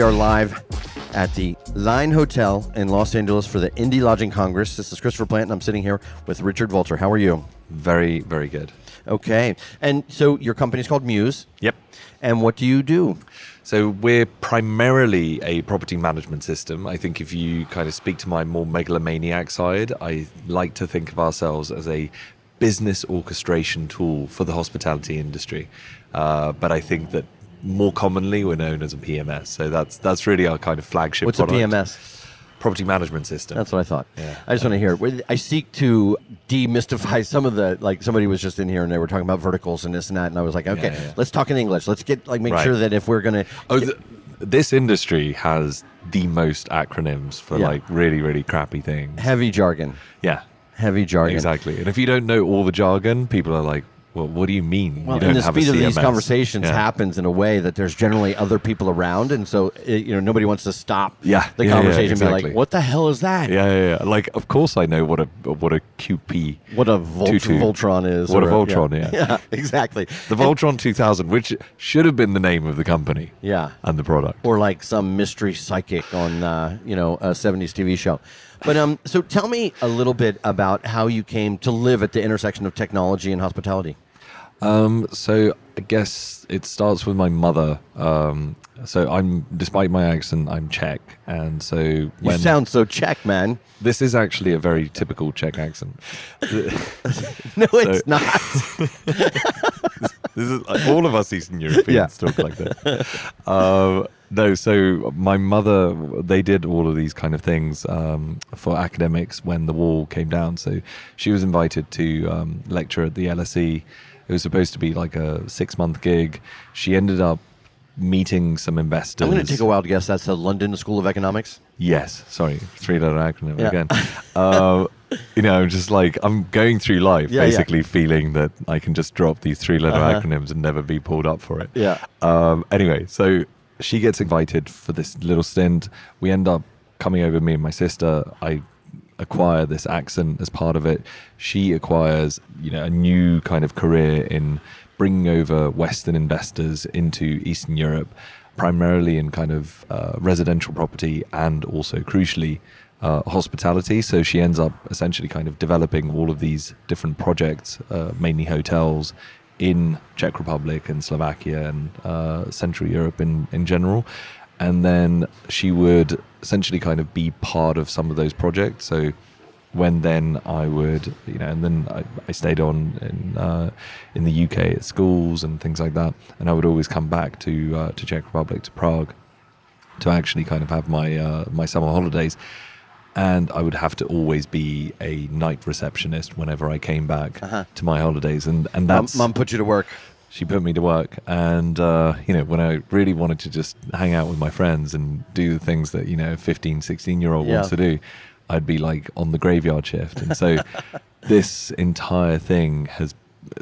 we are live at the Line Hotel in Los Angeles for the Indie Lodging Congress. This is Christopher Plant, and I'm sitting here with Richard Valtr. How are you? Very, very good. Okay. And so your company is called Mews. Yep. And what do you do? So we're primarily a property management system. I think if you kind of speak to my more megalomaniac side, I like to think of ourselves as a business orchestration tool for the hospitality industry. Uh, but I think that more commonly we're known as a PMS. So that's that's really our kind of flagship. What's product. a PMS? Property management system. That's what I thought. Yeah. I just want to hear. it. I seek to demystify some of the like. Somebody was just in here and they were talking about verticals and this and that, and I was like, okay, yeah. let's talk in English. Let's get like make Right. sure that if we're gonna. Oh, th- this industry has the most acronyms for Yeah. like really, really crappy things. heavy jargon, Yeah, heavy jargon. exactly. And if you don't know all the jargon, people are like, "Well, what do you mean?" Well, you and the speed of these conversations Yeah. happens in a way that there's generally other people around, and so it, you know nobody wants to stop Yeah, the yeah, yeah, conversation and be like, "What the hell is that? Yeah, yeah, yeah. Like, of course, I know what a what a QP, What a Volt- Voltron is? What a Voltron, yeah. yeah, exactly. the Voltron 2000, which should have been the name of the company Yeah, and the product. or like some mystery psychic on uh, you know a 70s TV show. But um, so tell me a little bit about how you came to live at the intersection of technology and hospitality. Um, so I guess it starts with my mother. Um, so I'm, despite my accent, I'm Czech, and so You sound so Czech, man. this is actually a very typical Czech accent. No, it's not. This is like, all of us Eastern Europeans yeah. talk like that. Um, no, so my mother, they did all of these kind of things um, for academics when the wall came down. So she was invited to um, lecture at the LSE. It was supposed to be like a six month gig. She ended up meeting some investors. I'm going to take a wild guess. That's the London School of Economics. Yes, sorry, three letter acronym Yeah. again. uh, you know, I'm just like I'm going through life Yeah, yeah. basically feeling that I can just drop these three letter Uh-huh. acronyms and never be pulled up for it. Yeah. Um, anyway, so she gets invited for this little stint. We end up coming over, me and my sister. I acquire this accent as part of it. She acquires, you know, a new kind of career in bringing over Western investors into Eastern Europe, primarily in kind of uh, residential property and also crucially uh, hospitality. So she ends up essentially kind of developing all of these different projects, uh, mainly hotels in Czech Republic and Slovakia and uh, Central Europe in, in general. And then she would essentially kind of be part of some of those projects. So when then I would, you know, and then I, I stayed on in uh, in the UK at schools and things like that. And I would always come back to uh, to Czech Republic to Prague to actually kind of have my uh, my summer holidays. And I would have to always be a night receptionist whenever I came back Uh-huh. to my holidays, and and that's Mom put you to work. she put me to work and uh, you know when i really wanted to just hang out with my friends and do the things that you know a 15 16 year old Yeah. wants to do i'd be like on the graveyard shift and so this entire thing has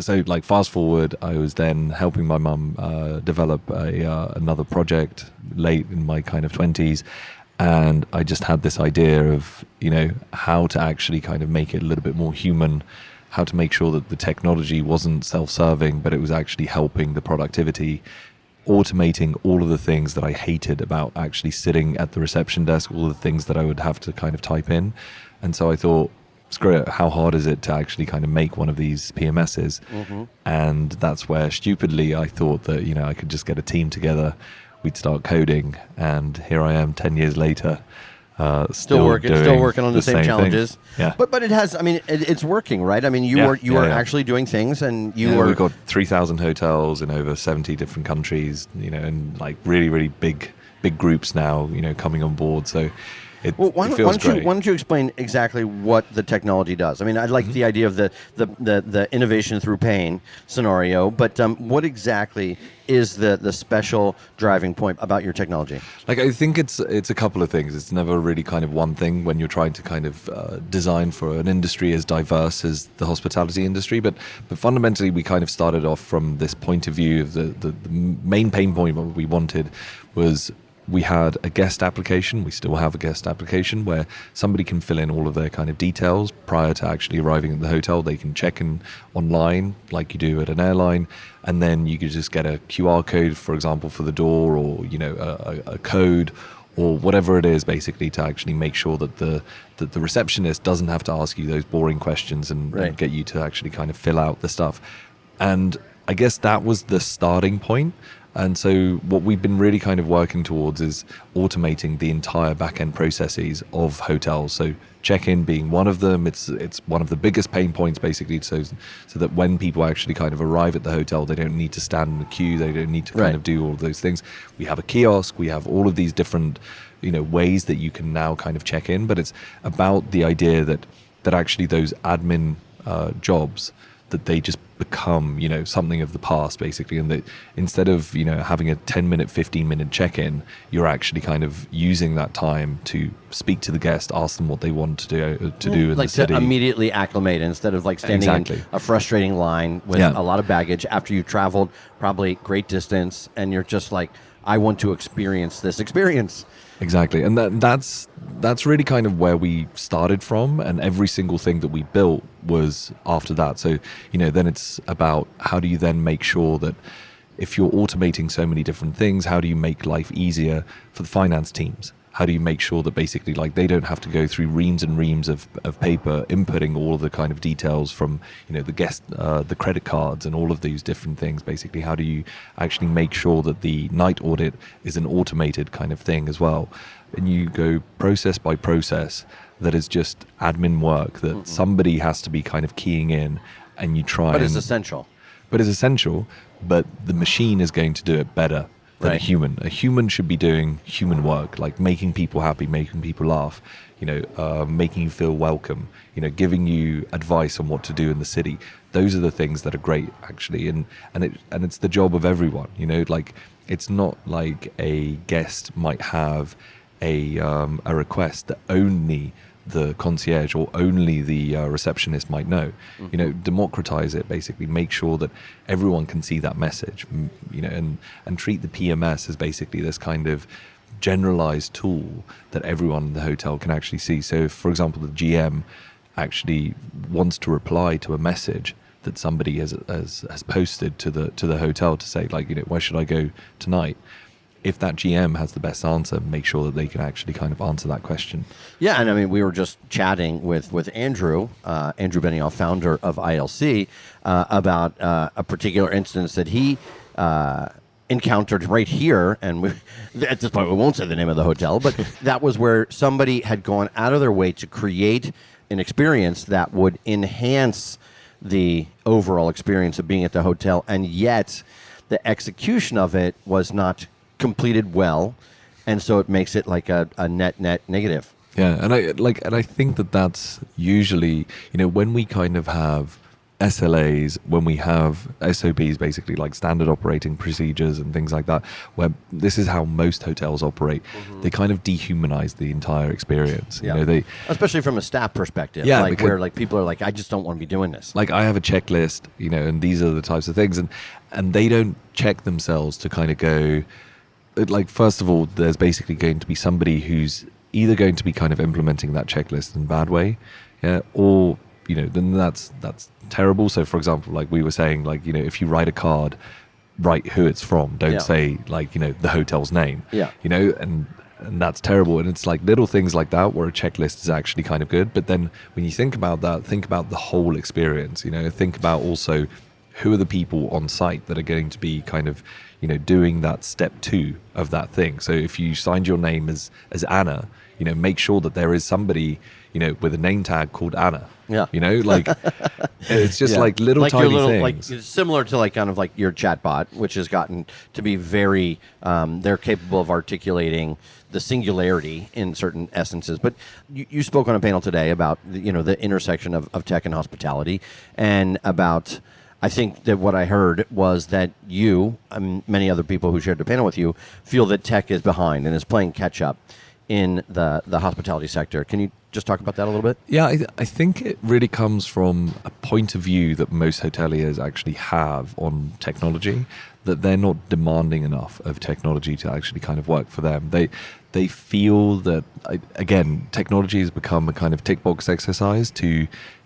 so like fast forward i was then helping my mum uh, develop a uh, another project late in my kind of 20s and i just had this idea of you know how to actually kind of make it a little bit more human how to make sure that the technology wasn't self-serving but it was actually helping the productivity automating all of the things that i hated about actually sitting at the reception desk all the things that i would have to kind of type in. And so i thought screw it how hard is it to actually kind of make one of these pms's mm-hmm. and that's where stupidly i thought that you know i could just get a team together we'd start coding and here i am 10 years later uh, Still, working, still working on the, same, thing. challenges. Yeah. But but it has. I mean, it, it's working, right? I mean, you Yeah, are you yeah, are yeah. actually doing things, and you are. we've got 3,000 hotels in over 70 different countries, you know, and like really, really big, big groups now, you know, coming on board. So it, Well, why don't, why, don't you, why don't you explain exactly what the technology does? I mean, I Mm-hmm. like the idea of the, the, the, the innovation through pain scenario, but um, what exactly is the, the special driving point about your technology? Like I think it's it's a couple of things. It's never really kind of one thing when you're trying to kind of uh, design for an industry as diverse as the hospitality industry. But but fundamentally, we kind of started off from this point of view of the the, the main pain point what we wanted was we had a guest application. We still have a guest application where somebody can fill in all of their kind of details prior to actually arriving at the hotel. They can check in online like you do at an airline, and then you could just get a QR code, for example, for the door, or you know, a, a code, or whatever it is, basically to actually make sure that the that the receptionist doesn't have to ask you those boring questions and, Right. and get you to actually kind of fill out the stuff. And I guess that was the starting point. And so what we've been really kind of working towards is automating the entire back end processes of hotels. So check-in being one of them. It's it's one of the biggest pain points basically so so that when people actually kind of arrive at the hotel they don't need to stand in the queue, they don't need to kind Right. of do all of those things. We have a kiosk, we have all of these different you know ways that you can now kind of check in, but it's about the idea that that actually those admin uh, jobs that they just become you know something of the past basically and that instead of you know having a 10 minute 15 minute check-in you're actually kind of using that time to speak to the guest ask them what they want to do uh, to do in like the city to immediately acclimate instead of like standing Exactly. in a frustrating line with Yeah. a lot of baggage after you've traveled probably great distance and you're just like I want to experience this experience. Exactly, and that, that's that's really kind of where we started from, and every single thing that we built was after that. So you know, then it's about how do you then make sure that if you're automating so many different things, how do you make life easier for the finance teams? How do you make sure that basically like they don't have to go through reams and reams of, of paper inputting all of the kind of details from you know the guest uh, the credit cards and all of these different things basically how do you actually make sure that the night audit is an automated kind of thing as well and you go process by process that is just admin work that somebody has to be kind of keying in and you try But it's and essential. but it's essential. But the machine is going to do it better than Right. a human. A human should be doing human work, like making people happy, making people laugh, you know, uh, making you feel welcome, you know, giving you advice on what to do in the city. Those are the things that are great, actually, and and it and it's the job of everyone. You know, like it's not like a guest might have a um, a request that only the concierge or only the uh, receptionist might know. You know, democratize it basically. Make sure that everyone can see that message. You know, and and treat the PMS as basically this kind of generalized tool that everyone in the hotel can actually see. So, if, for example, the GM actually wants to reply to a message that somebody has, has has posted to the to the hotel to say like you know where should I go tonight if that GM has the best answer make sure that they can actually kind of answer that question. Yeah, and I mean, we were just chatting with with Andrew, uh, Andrew Benioff, founder of ILC, uh, about uh, a particular instance that he uh, encountered right here, and we, at this point, we won't say the name of the hotel, but that was where somebody had gone out of their way to create an experience that would enhance the overall experience of being at the hotel, and yet the execution of it was not completed well, and so it makes it like a, a net net negative. Yeah, and I like, and I think that that's usually, you know, when we kind of have SLAs, when we have SOPs, basically like standard operating procedures and things like that, where this is how most hotels operate. Mm-hmm. They kind of dehumanize the entire experience. Yeah. You know, they especially from a staff perspective. Yeah, like because- where like people are like, I just don't want to be doing this. like I have a checklist, you know, and these are the types of things, and and they don't check themselves to kind of go, like first of all, there's basically going to be somebody who's either going to be kind of implementing that checklist in a bad way, yeah, or you know, then that's that's terrible. So, for example, like we were saying, like you know, if you write a card, write who it's from. Don't Yeah. say like you know the hotel's name. Yeah. you know, and and that's terrible. And it's like little things like that where a checklist is actually kind of good. But then when you think about that, think about the whole experience. You know, think about also who are the people on site that are going to be kind of you know doing that step two of that thing. So if you signed your name as as Anna, you know, make sure that there is somebody you know with a name tag called Anna. Yeah. you know, like it's just Yeah. like little like tiny little, things. like similar to like kind of like your chatbot, which has gotten to be very. Um, they're capable of articulating the singularity in certain essences. But you, you spoke on a panel today about the, you know the intersection of, of tech and hospitality, and about. I think that what I heard was that you and many other people who shared the panel with you feel that tech is behind and is playing catch up in the the hospitality sector. Can you just talk about that a little bit? Yeah, I, I think it really comes from a point of view that most hoteliers actually have on technology that they're not demanding enough of technology to actually kind of work for them. They they feel that again, technology has become a kind of tick box exercise to,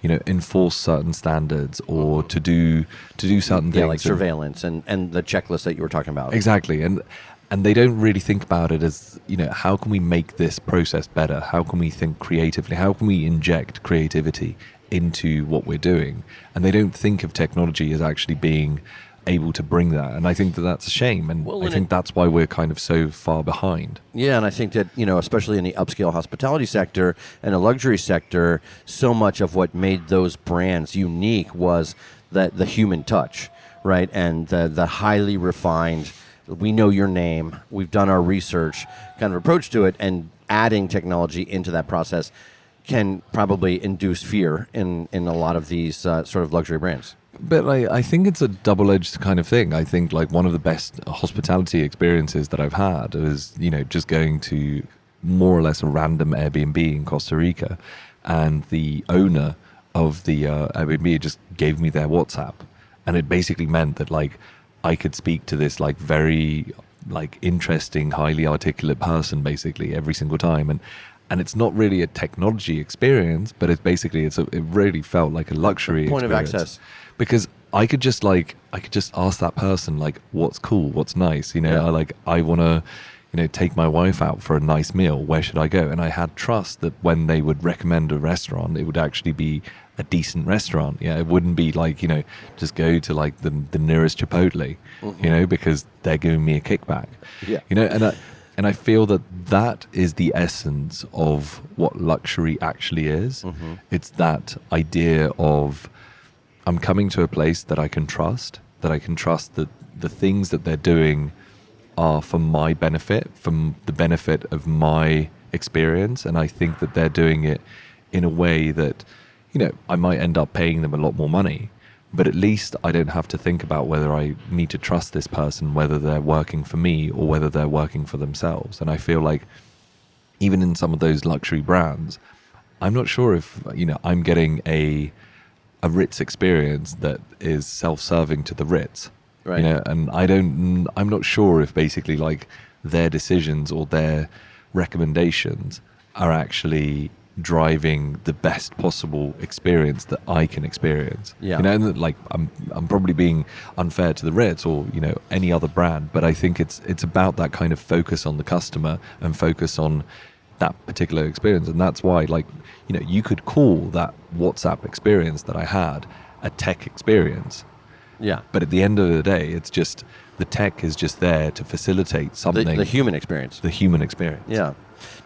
you know, enforce certain standards or mm-hmm. to do to do certain Yeah, things. like surveillance and, and the checklist that you were talking about. Exactly, and and they don't really think about it as you know how can we make this process better? How can we think creatively? How can we inject creativity into what we're doing? And they don't think of technology as actually being able to bring that. And I think that that's a shame, and Well, I and think it- that's why we're kind of so far behind. Yeah, and I think that you know, especially in the upscale hospitality sector and the luxury sector, so much of what made those brands unique was that the human touch, right, and the the highly refined. We know your name. We've done our research, kind of approach to it, and adding technology into that process can probably induce fear in in a lot of these uh, sort of luxury brands. But I, I think it's a double-edged kind of thing. I think like one of the best hospitality experiences that I've had is you know just going to more or less a random Airbnb in Costa Rica, and the owner of the uh, Airbnb just gave me their WhatsApp, and it basically meant that like I could speak to this like very like interesting, highly articulate person basically every single time, and and it's not really a technology experience, but it's basically it's a, it really felt like a luxury Point of access. Because I could just like I could just ask that person like what's cool, what's nice, you know, Yeah. I like I want to you know take my wife out for a nice meal, where should I go? And I had trust that when they would recommend a restaurant, it would actually be a decent restaurant. Yeah, it wouldn't be like, you know, just go to like the the nearest Chipotle, you mm-hmm. know, because they're giving me a kickback. Yeah. You know, and I, and I feel that that is the essence of what luxury actually is. Mm-hmm. It's that idea of I'm coming to a place that I can trust, that I can trust that the things that they're doing are for my benefit, from the benefit of my experience. And I think that they're doing it in a way that, you know, I might end up paying them a lot more money, but at least I don't have to think about whether I need to trust this person, whether they're working for me or whether they're working for themselves. And I feel like even in some of those luxury brands, I'm not sure if you know I'm getting a a Ritz experience that is self-serving to the Ritz, Right. You know, and I don't, I'm not sure if basically like their decisions or their recommendations are actually driving the best possible experience that I can experience. Yeah. You know, and like I'm I'm probably being unfair to the Ritz or you know any other brand, but I think it's it's about that kind of focus on the customer and focus on that particular experience, and that's why like you know you could call that WhatsApp experience that I had a tech experience, Yeah, but at the end of the day, it's just the tech is just there to facilitate the, something the human experience. the human experience. Yeah.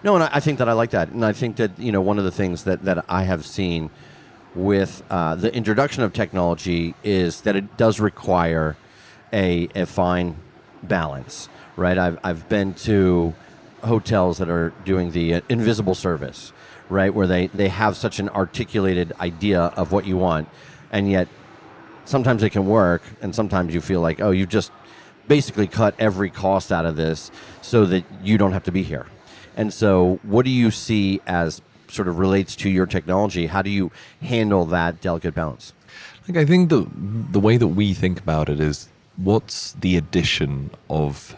No, and I, I think that I like that, and I think that you know one of the things that that I have seen with uh, the introduction of technology is that it does require a a fine balance, right? I've I've been to hotels that are doing the uh, invisible service, right, where they they have such an articulated idea of what you want, and yet sometimes it can work and sometimes you feel like oh you just basically cut every cost out of this so that you don't have to be here. And so what do you see as sort of relates to your technology? How do you handle that delicate balance? Like I think the the way that we think about it is what's the addition of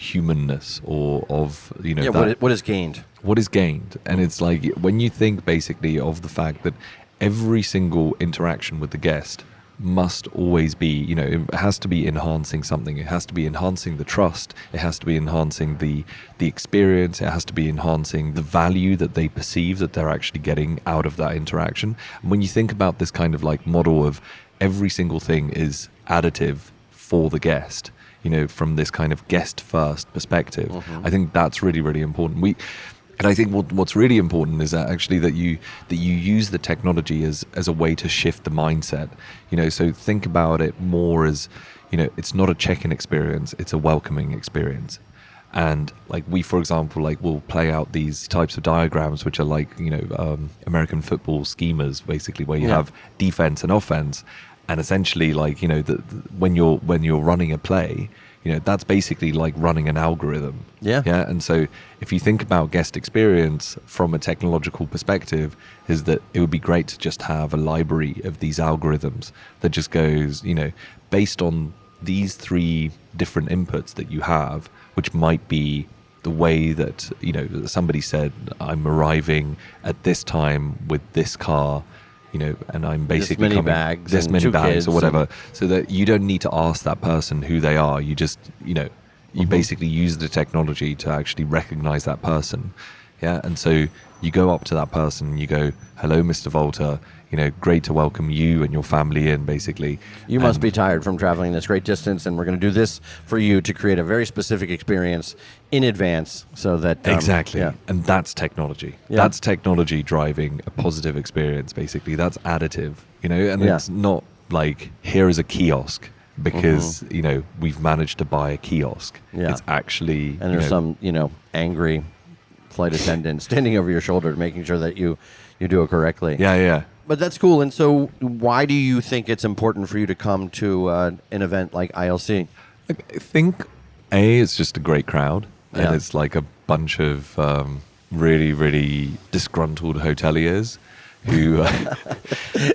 humanness or of you know yeah that, what, is gained. What is gained. And it's like when you think basically of the fact that every single interaction with the guest must always be you know it has to be enhancing something. It has to be enhancing the trust. It has to be enhancing the the experience. It has to be enhancing the value that they perceive that they're actually getting out of that interaction. And when you think about this kind of like model of every single thing is additive for the guest you know from this kind of guest first perspective i think that's really really important we and I think what, what's really important is that actually that you that you use the technology as as a way to shift the mindset. You know, so think about it more as, you know, it's not a check-in experience; it's a welcoming experience. And like we, for example, like will play out these types of diagrams, which are like you know um, American football schemas, basically, where you Yeah. have defense and offense, and essentially like you know the, the, when you're when you're running a play, you know that's basically like running an algorithm. Yeah. Yeah. And so if you think about guest experience from a technological perspective, is that it would be great to just have a library of these algorithms that just goes, you know, based on these three different inputs that you have, which might be the way that you know somebody said i'm arriving at this time with this car you know and i'm basically many coming, bags this many bags or whatever so that you don't need to ask that person who they are. You just you know you Mm-hmm. basically use the technology to actually recognize that person. Yeah and so you go up to that person and you go hello mr Valtr you know great to welcome you and your family in basically You must be tired from traveling this great distance, and we're going to do this for you to create a very specific experience in advance, so that um, exactly yeah. and that's technology Yeah. that's technology driving a positive experience basically that's additive you know and Yeah. it's not like here is a kiosk because you know we've managed to buy a kiosk Mm-hmm. Yeah. it's actually and there's know, some you know angry flight attendant standing over your shoulder, making sure that you you do it correctly. yeah yeah But that's cool. And so, why do you think it's important for you to come to uh, an event like ILC? I think a it's just a great crowd, Yeah. and it's like a bunch of um, really really disgruntled hoteliers who. uh,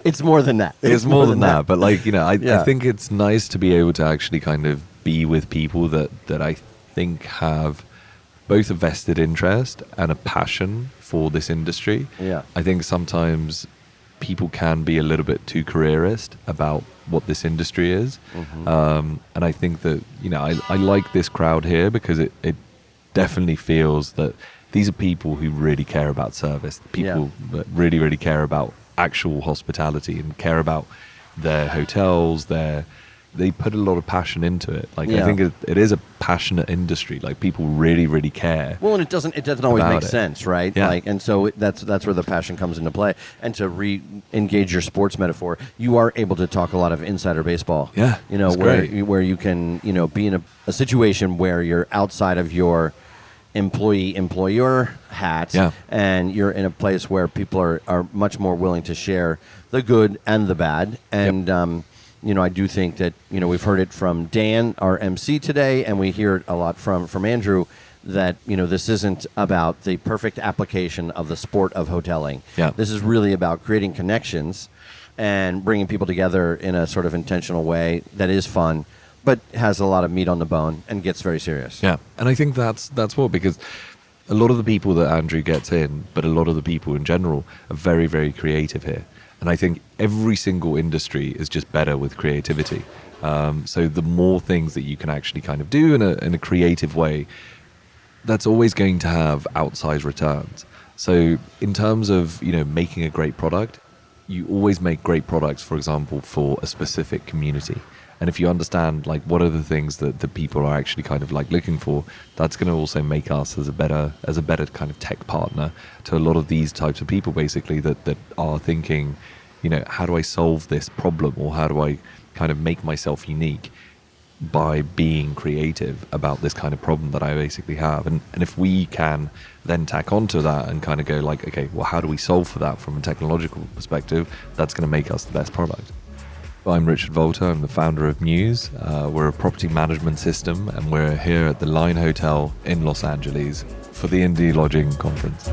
It's more than that. it's more than that, but like you know, I, Yeah. I think it's nice to be able to actually kind of be with people that that I think have both a vested interest and a passion for this industry. Yeah. I think sometimes people can be a little bit too careerist about what this industry is, Mm-hmm. um, and I think that you know I, I like this crowd here because it, it definitely feels that these are people who really care about service, people that really really care about actual hospitality and care about their hotels, their they put a lot of passion into it. Like Yeah. I think it, it is a passionate industry. Like people really really care. Well, and it doesn't. It doesn't always make it. sense, right? Yeah. Like, and so that's that's where the passion comes into play. And to re-engage your sports metaphor, you are able to talk a lot of insider baseball. Yeah, you know where great. you- where you can you know be in a, a situation where you're outside of your employee employer hat Yeah. and you're in a place where people are, are much more willing to share the good and the bad and um, you know i do think that you know we've heard it from dan our mc today and we hear it a lot from from andrew that you know this isn't about the perfect application of the sport of hoteling. Yeah. this is really about creating connections and bringing people together in a sort of intentional way that is fun but has a lot of meat on the bone and gets very serious. Yeah, and I think that's that's what because a lot of the people that Andrew gets in, but a lot of the people in general are very very creative here, and I think every single industry is just better with creativity. Um, so the more things that you can actually kind of do in a in a creative way, that's always going to have outsized returns. So in terms of you know making a great product, you always make great products, for example, for a specific community. And if you understand like what are the things that the people are actually kind of like looking for, that's going to also make us as a better as a better kind of tech partner to a lot of these types of people, basically that that are thinking, you know, how do I solve this problem or how do I kind of make myself unique? by being creative about this kind of problem that I basically have. And, and if we can then tack onto that and kind of go like, okay, well, how do we solve for that from a technological perspective? That's going to make us the best product. I'm Richard Valtr. I'm the founder of Mews. Uh, we're a property management system, and we're here at the Line Hotel in Los Angeles for the Indie Lodging Conference.